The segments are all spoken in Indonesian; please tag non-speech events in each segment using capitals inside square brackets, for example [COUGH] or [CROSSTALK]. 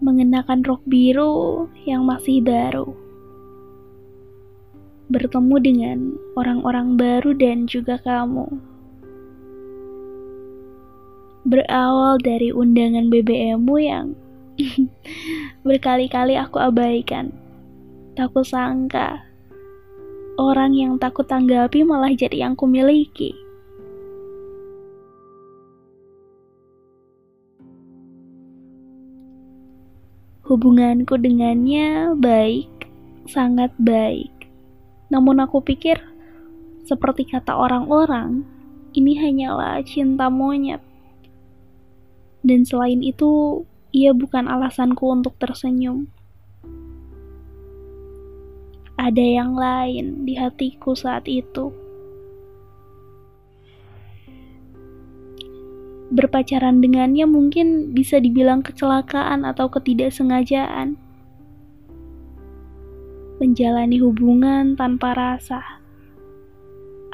mengenakan rok biru yang masih baru. Bertemu dengan orang-orang baru dan juga kamu. Berawal dari undangan BBMmu yang [LAUGHS] berkali-kali aku abaikan. Tak sangka orang yang takut tanggapi malah jadi yang kumiliki. Hubunganku dengannya baik, sangat baik. Namun aku pikir, seperti kata orang-orang, ini hanyalah cinta monyet. Dan selain itu, ia bukan alasanku untuk tersenyum. Ada yang lain di hatiku saat itu. Berpacaran dengannya mungkin bisa dibilang kecelakaan atau ketidaksengajaan. Menjalani hubungan tanpa rasa,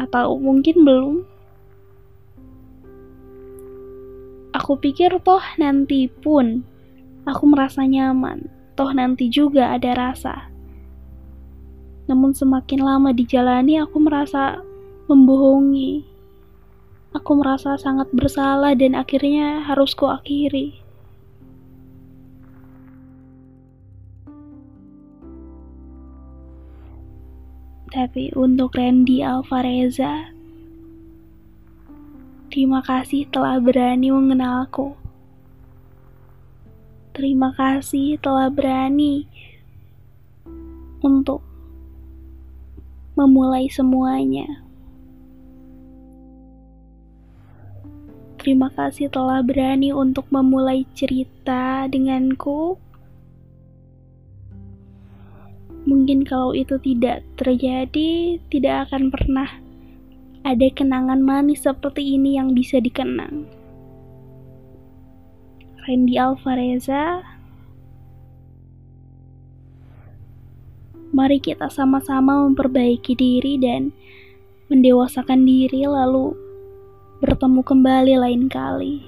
atau mungkin belum. Aku pikir, toh nanti pun aku merasa nyaman, toh nanti juga ada rasa. Namun, semakin lama dijalani, aku merasa membohongi Aku merasa sangat bersalah dan akhirnya harus kuakhiri. Tapi untuk Randy Alvareza, terima kasih telah berani mengenalku. Terima kasih telah berani untuk memulai semuanya. Terima kasih telah berani untuk memulai cerita denganku. Mungkin kalau itu tidak terjadi, tidak akan pernah ada kenangan manis seperti ini yang bisa dikenang. Randy Alvareza, mari kita sama-sama memperbaiki diri dan mendewasakan diri lalu bertemu kembali lain kali.